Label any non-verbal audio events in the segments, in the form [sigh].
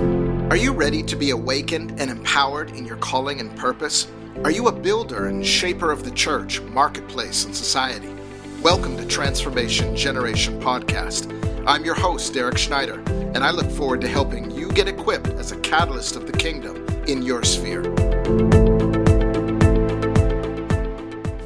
Are you ready to be awakened and empowered in your calling and purpose? Are you a builder and shaper of the church, marketplace, and society? Welcome to Transformation Generation Podcast. I'm your host, Derek Schneider, and I look forward to helping you get equipped as a catalyst of the kingdom in your sphere.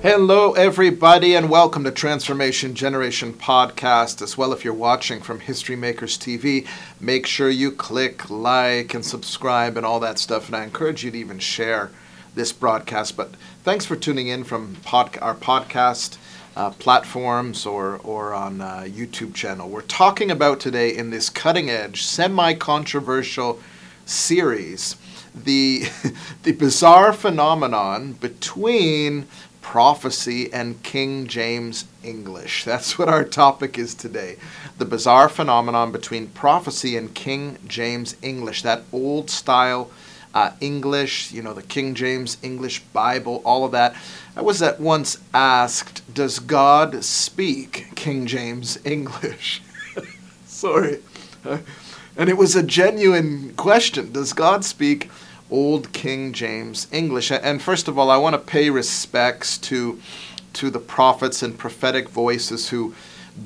Hello, everybody, and welcome to Transformation Generation Podcast. As well, if you're watching from History Makers TV, make sure you click like and subscribe and all that stuff. And I encourage you to even share this broadcast. But thanks for tuning in from pod- our podcast uh, platforms or, or on uh, YouTube channel. We're talking about today in this cutting edge, semi controversial series the, [laughs] the bizarre phenomenon between prophecy and King James English. That's what our topic is today. The bizarre phenomenon between prophecy and King James English, that old style uh, English, you know, the King James English Bible, all of that. I was at once asked, Does God speak King James English? [laughs] Sorry. And it was a genuine question. Does God speak Old King James English. And first of all, I want to pay respects to to the prophets and prophetic voices who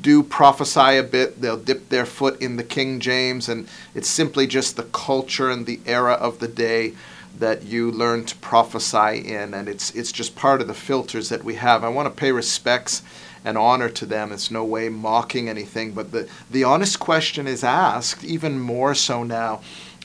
do prophesy a bit. They'll dip their foot in the King James, and it's simply just the culture and the era of the day that you learn to prophesy in, and it's it's just part of the filters that we have. I want to pay respects and honor to them. It's no way mocking anything, but the the honest question is asked even more so now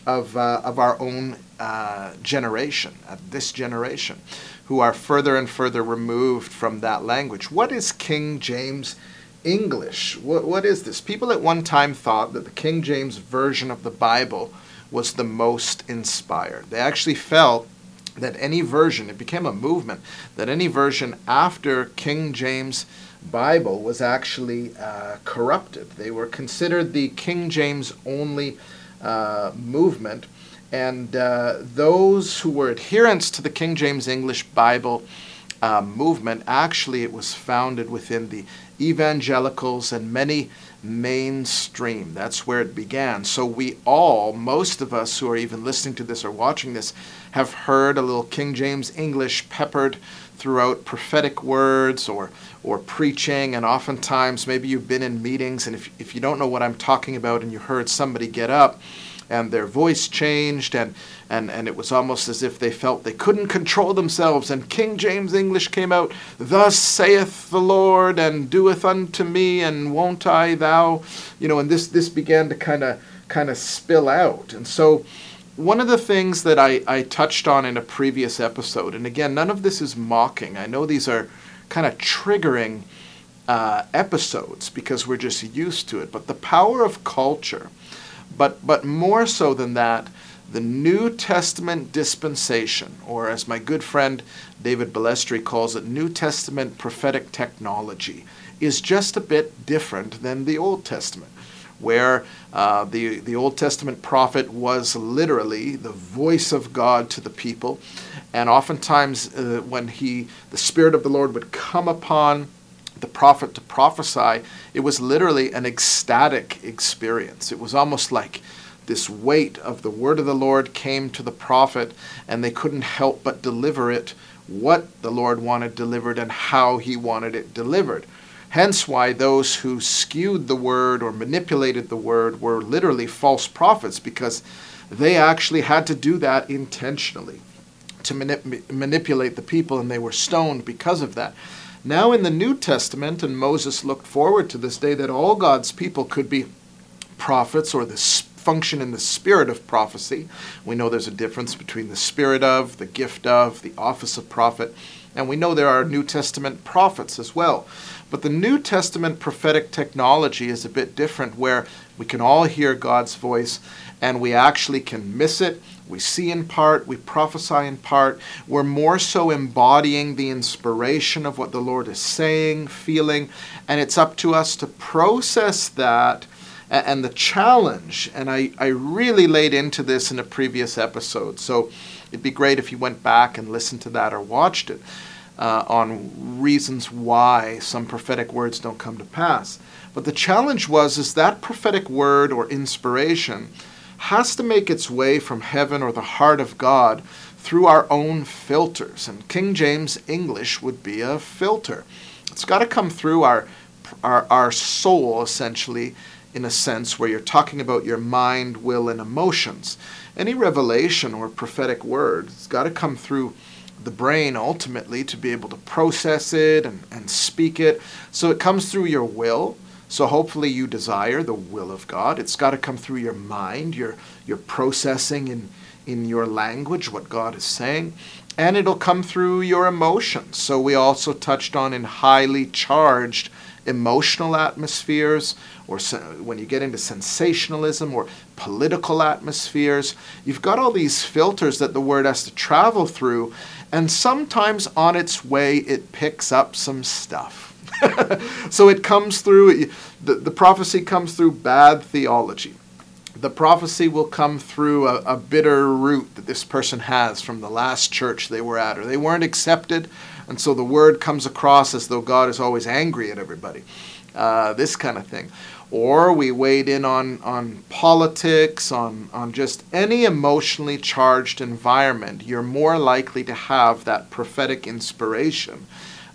of uh, of our own uh, generation, uh, this generation, who are further and further removed from that language. What is King James English? What, what is this? People at one time thought that the King James version of the Bible was the most inspired. They actually felt that any version, it became a movement, that any version after King James Bible was actually uh, corrupted. They were considered the King James only uh, movement and uh, those who were adherents to the King James English Bible uh, movement, actually, it was founded within the evangelicals and many mainstream. That's where it began. So we all, most of us who are even listening to this or watching this, have heard a little King James English peppered throughout prophetic words or or preaching and oftentimes maybe you've been in meetings and if, if you don't know what I'm talking about and you heard somebody get up and their voice changed and, and, and it was almost as if they felt they couldn't control themselves. And king james english came out thus saith the lord and doeth unto me and won't i thou? You know and this this began to kind of kind of spill out. And so one of the things that I, I touched on in a previous episode and again none of this is mocking. I know these are kind of triggering uh, episodes because we're just used to it. But the power of culture but, but more so than that, the New Testament dispensation, or as my good friend David Balestri calls it, New Testament prophetic technology, is just a bit different than the Old Testament, where uh, the, the Old Testament prophet was literally the voice of God to the people. And oftentimes, uh, when he, the Spirit of the Lord would come upon the prophet to prophesy, it was literally an ecstatic experience. It was almost like this weight of the word of the Lord came to the prophet, and they couldn't help but deliver it what the Lord wanted delivered and how he wanted it delivered. Hence, why those who skewed the word or manipulated the word were literally false prophets because they actually had to do that intentionally to manip- manipulate the people, and they were stoned because of that. Now, in the New Testament, and Moses looked forward to this day that all God's people could be prophets or the function in the spirit of prophecy. We know there's a difference between the spirit of, the gift of, the office of prophet, and we know there are New Testament prophets as well. But the New Testament prophetic technology is a bit different, where we can all hear God's voice and we actually can miss it we see in part, we prophesy in part. We're more so embodying the inspiration of what the Lord is saying, feeling, and it's up to us to process that and the challenge. And I, I really laid into this in a previous episode. So it'd be great if you went back and listened to that or watched it uh, on reasons why some prophetic words don't come to pass. But the challenge was is that prophetic word or inspiration has to make its way from heaven or the heart of God through our own filters. And King James English would be a filter. It's got to come through our, our, our soul, essentially, in a sense, where you're talking about your mind, will, and emotions. Any revelation or prophetic word, it's got to come through the brain ultimately to be able to process it and, and speak it. So it comes through your will. So hopefully you desire the will of God. It's got to come through your mind, your your processing in in your language what God is saying, and it'll come through your emotions. So we also touched on in highly charged emotional atmospheres or when you get into sensationalism or political atmospheres, you've got all these filters that the word has to travel through, and sometimes on its way it picks up some stuff. [laughs] so it comes through, the, the prophecy comes through bad theology the prophecy will come through a, a, bitter root that this person has from the last church they were at, or they weren't accepted, and so the word comes across as though God is always angry at everybody. Uh, this kind of thing. Or we weighed in on, on politics, on, on just any emotionally charged environment, you're more likely to have that prophetic inspiration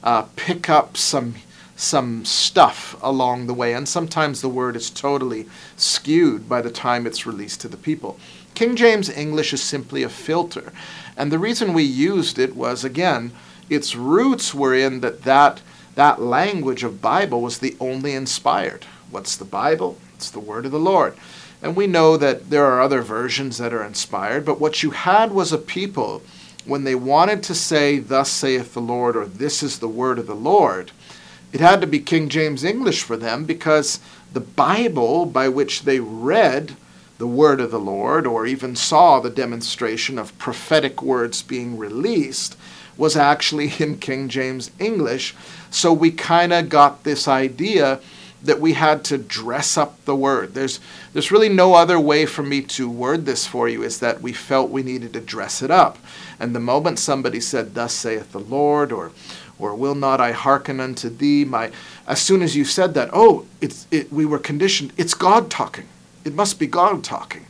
uh, pick up some some stuff along the way, and sometimes the word is totally skewed by the time it's released to the people. King James English is simply a filter, and the reason we used it was again, its roots were in that that, that language of Bible was the only inspired. What's the Bible? It's the word of the Lord. And we know that there are other versions that are inspired, but what you had was a people when they wanted to say, Thus saith the Lord, or This is the word of the Lord, it had to be King James English for them because the Bible by which they read the word of the Lord or even saw the demonstration of prophetic words being released was actually in King James English. So we kind of got this idea that we had to dress up the word. There's there's really no other way for me to word this for you is that we felt we needed to dress it up. And the moment somebody said thus saith the Lord or or will not I hearken unto thee? My, as soon as you said that, oh, it's, it, we were conditioned. It's God talking. It must be God talking.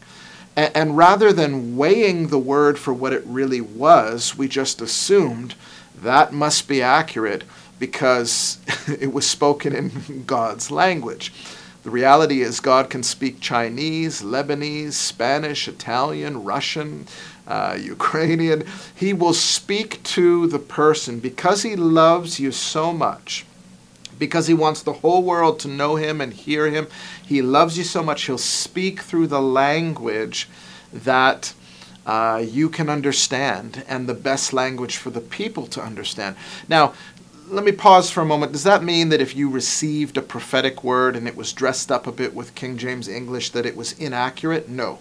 And, and rather than weighing the word for what it really was, we just assumed that must be accurate because [laughs] it was spoken in God's language. The reality is, God can speak Chinese, Lebanese, Spanish, Italian, Russian, uh, [laughs] Ukrainian. He will speak to the person because he loves you so much, because he wants the whole world to know him and hear him. He loves you so much, he'll speak through the language that. Uh, you can understand, and the best language for the people to understand. Now, let me pause for a moment. Does that mean that if you received a prophetic word and it was dressed up a bit with King James English, that it was inaccurate? No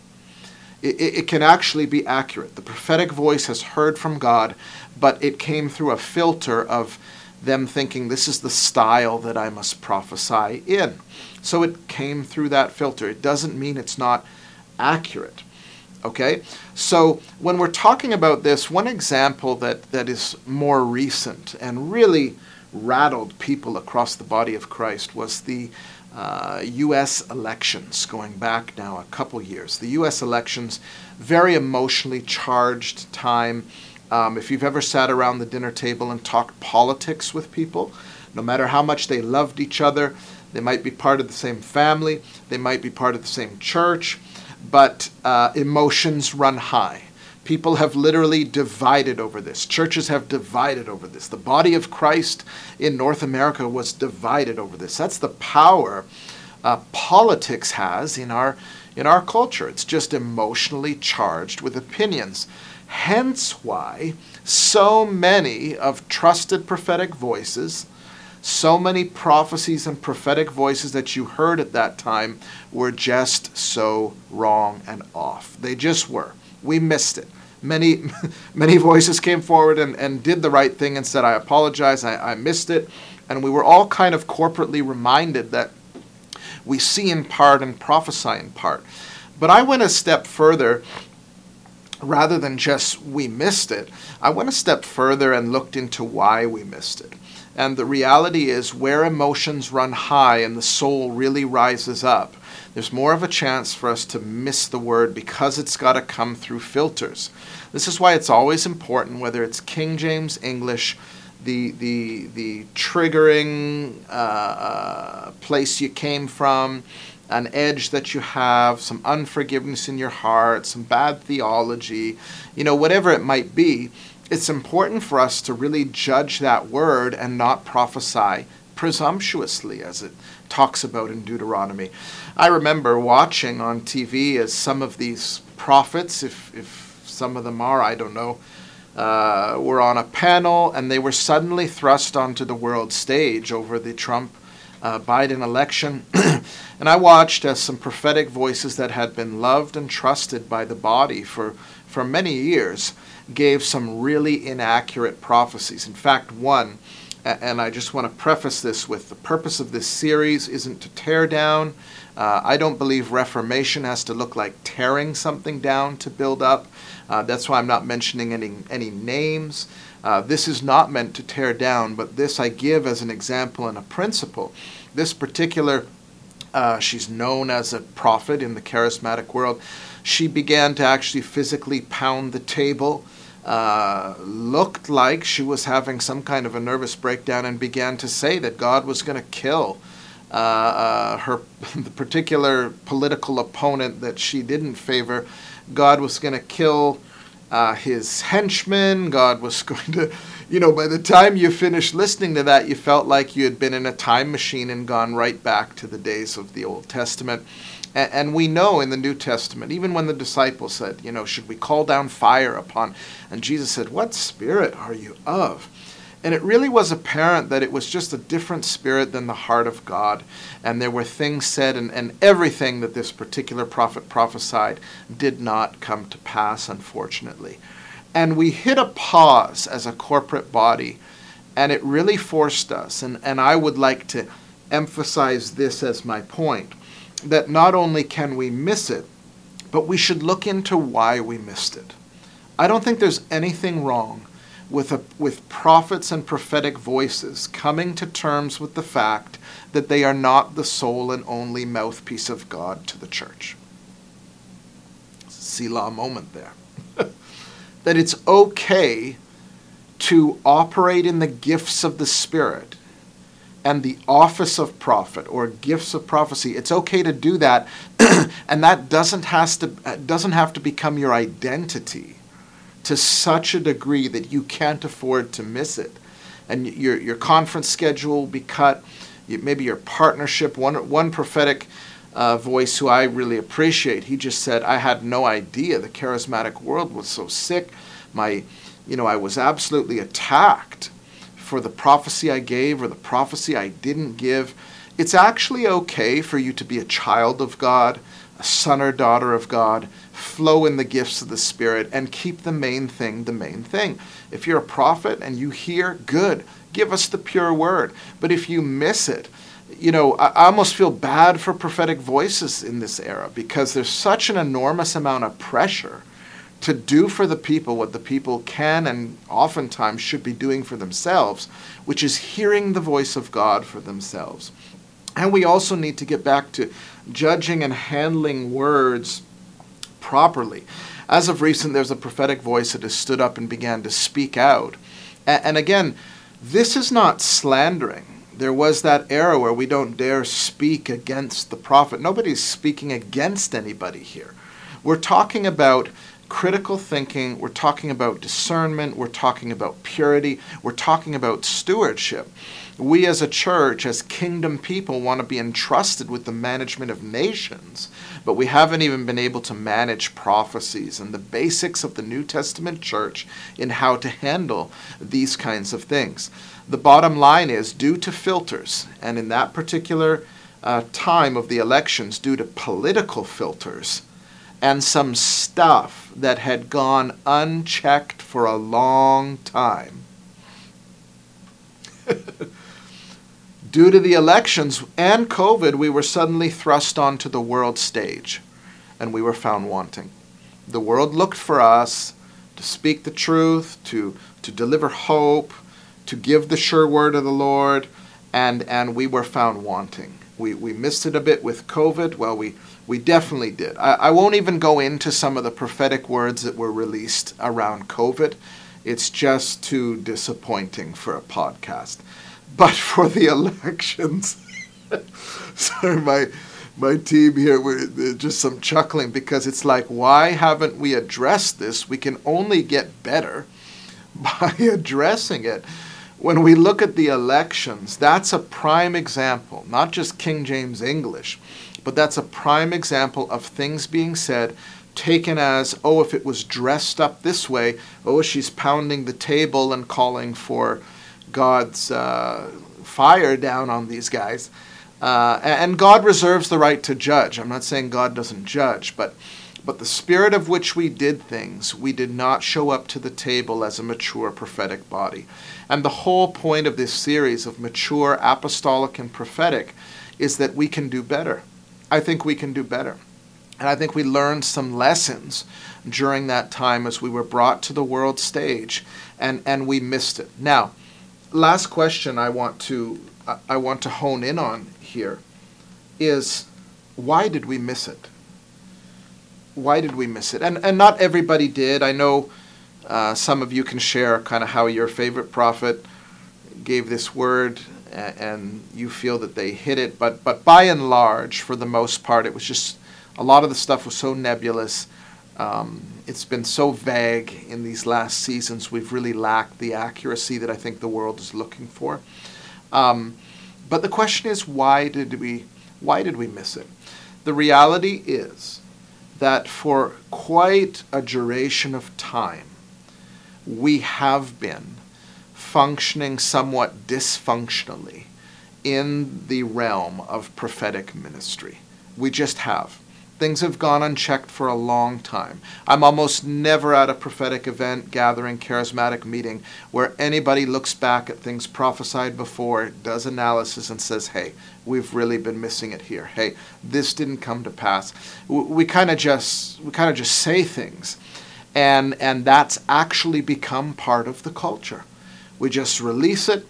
it, it can actually be accurate. The prophetic voice has heard from God, but it came through a filter of them thinking this is the style that I must prophesy in. So it came through that filter. It doesn't mean it's not accurate. Okay? So when we're talking about this, one example that, that is more recent and really rattled people across the body of Christ was the uh, U.S. elections going back now a couple years. The U.S. elections, very emotionally charged time. Um, if you've ever sat around the dinner table and talked politics with people, no matter how much they loved each other, they might be part of the same family, they might be part of the same church, but uh, emotions run high. People have literally divided over this. Churches have divided over this. The body of Christ in North America was divided over this. That's the power uh, politics has in our in our culture. It's just emotionally charged with opinions. Hence why so many of trusted prophetic voices, so many prophecies and prophetic voices that you heard at that time were just so wrong and off. They just were. We missed it. Many, [laughs] many voices came forward and, and did the right thing and said, I apologize, I, I missed it. And we were all kind of corporately reminded that we see in part and prophesy in part. But I went a step further rather than just we missed it, I went a step further and looked into why we missed it. And the reality is, where emotions run high and the soul really rises up, there's more of a chance for us to miss the word because it's got to come through filters. This is why it's always important, whether it's King James English, the the the triggering uh, uh, place you came from, an edge that you have, some unforgiveness in your heart, some bad theology, you know, whatever it might be. It's important for us to really judge that word and not prophesy presumptuously, as it talks about in Deuteronomy. I remember watching on TV as some of these prophets, if, if some of them are, I don't know, uh, were on a panel and they were suddenly thrust onto the world stage over the Trump uh, Biden election. [clears throat] and I watched as some prophetic voices that had been loved and trusted by the body for, for many years gave some really inaccurate prophecies. In fact, one, and I just want to preface this with the purpose of this series isn't to tear down. Uh, I don't believe reformation has to look like tearing something down to build up. Uh, that's why I'm not mentioning any, any names. Uh, this is not meant to tear down, but this I give as an example and a principle. This particular, uh, she's known as a prophet in the charismatic world. She began to actually physically pound the table. Uh, looked like she was having some kind of a nervous breakdown and began to say that God was going to kill uh, uh, her [laughs] the particular political opponent that she didn't favor God was going to kill uh, his henchmen. God was [laughs] going to, you know, by the time you finished listening to that, you felt like you had been in a time machine and gone right back to the days of the Old Testament. And, and we know in the New Testament, even when the disciples said, you know, should we call down fire upon? And Jesus said, What spirit are you of? And it really was apparent that it was just a different spirit than the heart of God. And there were things said, and, and everything that this particular prophet prophesied did not come to pass, unfortunately. And we hit a pause as a corporate body, and it really forced us. And, and I would like to emphasize this as my point that not only can we miss it, but we should look into why we missed it. I don't think there's anything wrong with, a, with prophets and prophetic voices coming to terms with the fact that they are not the sole and only mouthpiece of God to the church. Selah moment there. [laughs] that it's okay to operate in the gifts of the Spirit and the office of prophet or gifts of prophecy. It's okay to do that, [clears throat] and that doesn't has to doesn't have to become your identity to such a degree that you can't afford to miss it. And your, your conference schedule will be cut, maybe your partnership. One, one prophetic uh, voice who I really appreciate, he just said, I had no idea the charismatic world was so sick. My, you know, I was absolutely attacked for the prophecy I gave or the prophecy I didn't give. It's actually okay for you to be a child of God, a son or daughter of God, flow in the gifts of the Spirit, and keep the main thing the main thing. If you're a prophet and you hear, good, give us the pure word. But if you miss it, you know, I almost feel bad for prophetic voices in this era because there's such an enormous amount of pressure to do for the people what the people can and oftentimes should be doing for themselves, which is hearing the voice of God for themselves. And we also need to get back to judging and handling words properly. As of recent, there's a prophetic voice that has stood up and began to speak out. And again, this is not slandering. There was that era where we don't dare speak against the prophet. Nobody's speaking against anybody here. We're talking about critical thinking, we're talking about discernment, we're talking about purity, we're talking about stewardship we as a church, as kingdom people, want to be entrusted with the management of nations, but we haven't even been able to manage prophecies and the basics of the New Testament church in how to handle these kinds of things. The bottom line is due to filters, and in that particular uh, time of the elections, due to political filters and some stuff that had gone unchecked for a long time. [laughs] Due to the elections and COVID, we were suddenly thrust onto the world stage and we were found wanting. The world looked for us to speak the truth, to, to deliver hope, to give the sure word of the Lord, and, and we were found wanting. We, we missed it a bit with COVID. Well, we, we definitely did. I, I won't even go into some of the prophetic words that were released around COVID. It's just too disappointing for a podcast. But [laughs] for the elections, [laughs] sorry, my my team here, we're just some chuckling because it's like, why haven't we addressed this? We can only get better [laughs] by addressing it. When we look at the elections, that's a prime example, not just King James English, but that's a prime example of things being said taken as, oh, if it was dressed up this way, oh, she's pounding the table and calling for God's uh, fire down on these guys. Uh, and God reserves the right to judge. I'm not saying God doesn't judge, but but the spirit of which we did things, we did not show up to the table as a mature prophetic body. And the whole point of this series of mature apostolic and prophetic is that we can do better. I think we can do better. And I think we learned some lessons during that time as we were brought to the world stage and, and we missed it. Now, last question I want to I want to hone in on here is why did we miss it? Why did we miss it? And and not everybody did. I know uh, some of you can share kind of how your favorite prophet gave this word and, you feel that they hit it, but but by and large, for the most part, it was just a lot of the stuff was so nebulous. Um, it's been so vague in these last seasons. We've really lacked the accuracy that I think the world is looking for. Um, but the question is, why did we why did we miss it? The reality is that for quite a duration of time, we have been functioning somewhat dysfunctionally in the realm of prophetic ministry. We just have. Things have gone unchecked for a long time. I'm almost never at a prophetic event, gathering, charismatic meeting where anybody looks back at things prophesied before, does analysis, and says, hey, we've really been missing it here. Hey, this didn't come to pass. We kind of just we kind of just say things, and and that's actually become part of the culture. We just release it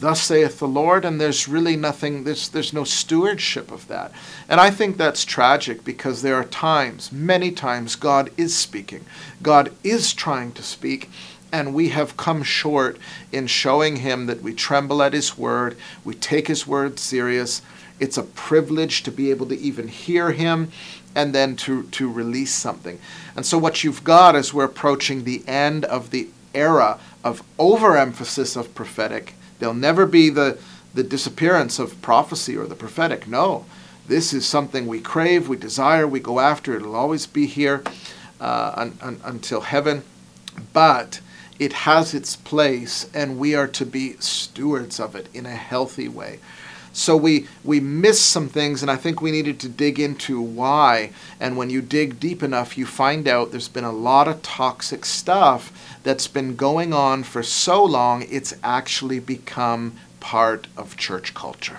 thus saith the Lord, and there's really nothing, there's, there's no stewardship of that. And I think that's tragic because there are times, many times, God is speaking. God is trying to speak, and we have come short in showing Him that we tremble at His word, we take His word serious. It's a privilege to be able to even hear Him and then to, to release something. And so, what you've got is we're approaching the end of the era of overemphasis of prophetic There'll never be the, the disappearance of prophecy or the prophetic. No. This is something we crave, we desire, we go after. It'll always be here uh, un, un, until heaven. But it has its place, and we are to be stewards of it in a healthy way. So we we miss some things, and I think we needed to dig into why. And when you dig deep enough, you find out there's been a lot of toxic stuff that's been going on for so long, it's actually become part of church culture.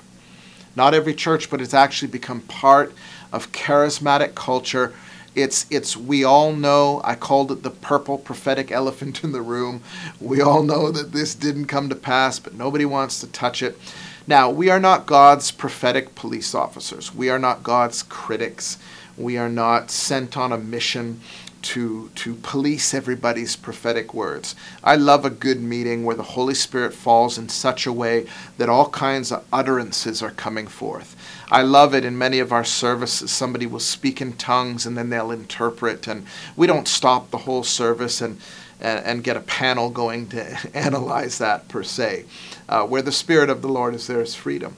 Not every church, but it's actually become part of charismatic culture. It's it's we all know I called it the purple prophetic [laughs] elephant in the room. We all know that this didn't come to pass, but nobody wants to touch it. Now, we are not God's prophetic police officers. We are not God's critics. We are not sent on a mission to to police everybody's prophetic words. I love a good meeting where the Holy Spirit falls in such a way that all kinds of utterances are coming forth. I love it in many of our services. Somebody will speak in tongues and then they'll interpret, and we don't stop the whole service and and, and get a panel going to [laughs] analyze that per se. Uh, where the Spirit of the Lord is, there is freedom.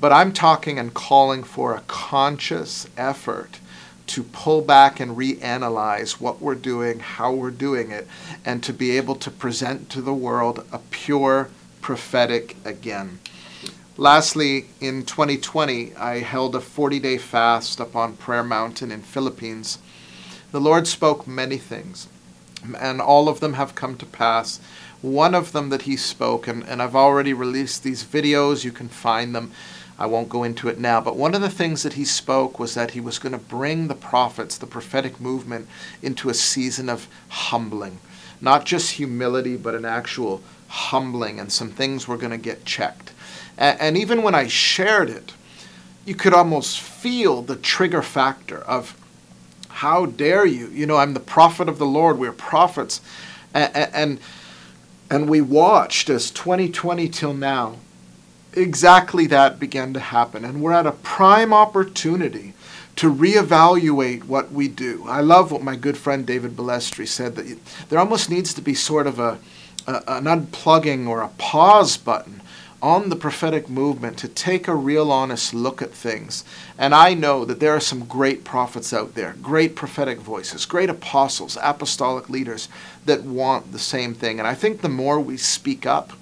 But I'm talking and calling for a conscious effort to pull back and reanalyze what we're doing, how we're doing it, and to be able to present to the world a pure prophetic again. Lastly, in 2020, I held a 40 day fast up on Prayer Mountain in Philippines. The Lord spoke many things, and all of them have come to pass. One of them that He spoke, and, and I've already released these videos, you can find them I won't go into it now, but one of the things that he spoke was that he was going to bring the prophets, the prophetic movement, into a season of humbling. Not just humility, but an actual humbling and some things were going to get checked. And, and even when I shared it, you could almost feel the trigger factor of how dare you? You know, I'm the prophet of the Lord. We're prophets. And, and, and we watched as 2020 till now, exactly that began to happen. And we're at a prime opportunity to reevaluate what we do. I love what my good friend David Balestri said that there almost needs to be sort of a, a an unplugging or a pause button on the prophetic movement to take a real honest look at things. And I know that there are some great prophets out there, great prophetic voices, great apostles, apostolic leaders that want the same thing. And I think the more we speak up,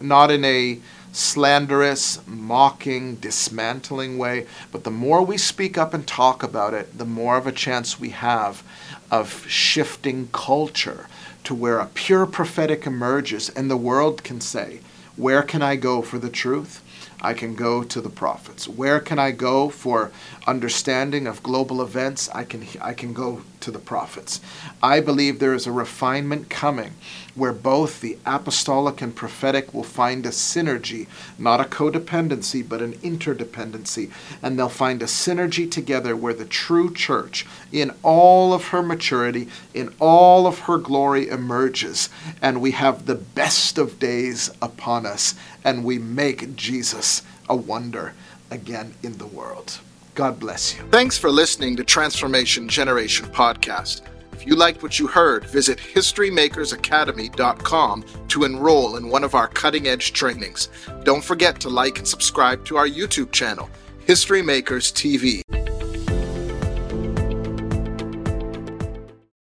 not in a slanderous, mocking, dismantling way, but the more we speak up and talk about it, the more of a chance we have of shifting culture to where a pure prophetic emerges and the world can say, where can I go for the truth? I can go to the prophets. Where can I go for understanding of global events? I can I can go to the prophets. I believe there is a refinement coming where both the apostolic and prophetic will find a synergy, not a codependency, but an interdependency. And they'll find a synergy together where the true church, in all of her maturity, in all of her glory, emerges. And we have the best of days upon us, and we make Jesus a wonder again in the world. God bless you. Thanks for listening to Transformation Generation Podcast. If you liked what you heard, visit HistoryMakersAcademy.com to enroll in one of our cutting edge trainings. Don't forget to like and subscribe to our YouTube channel, History Makers TV.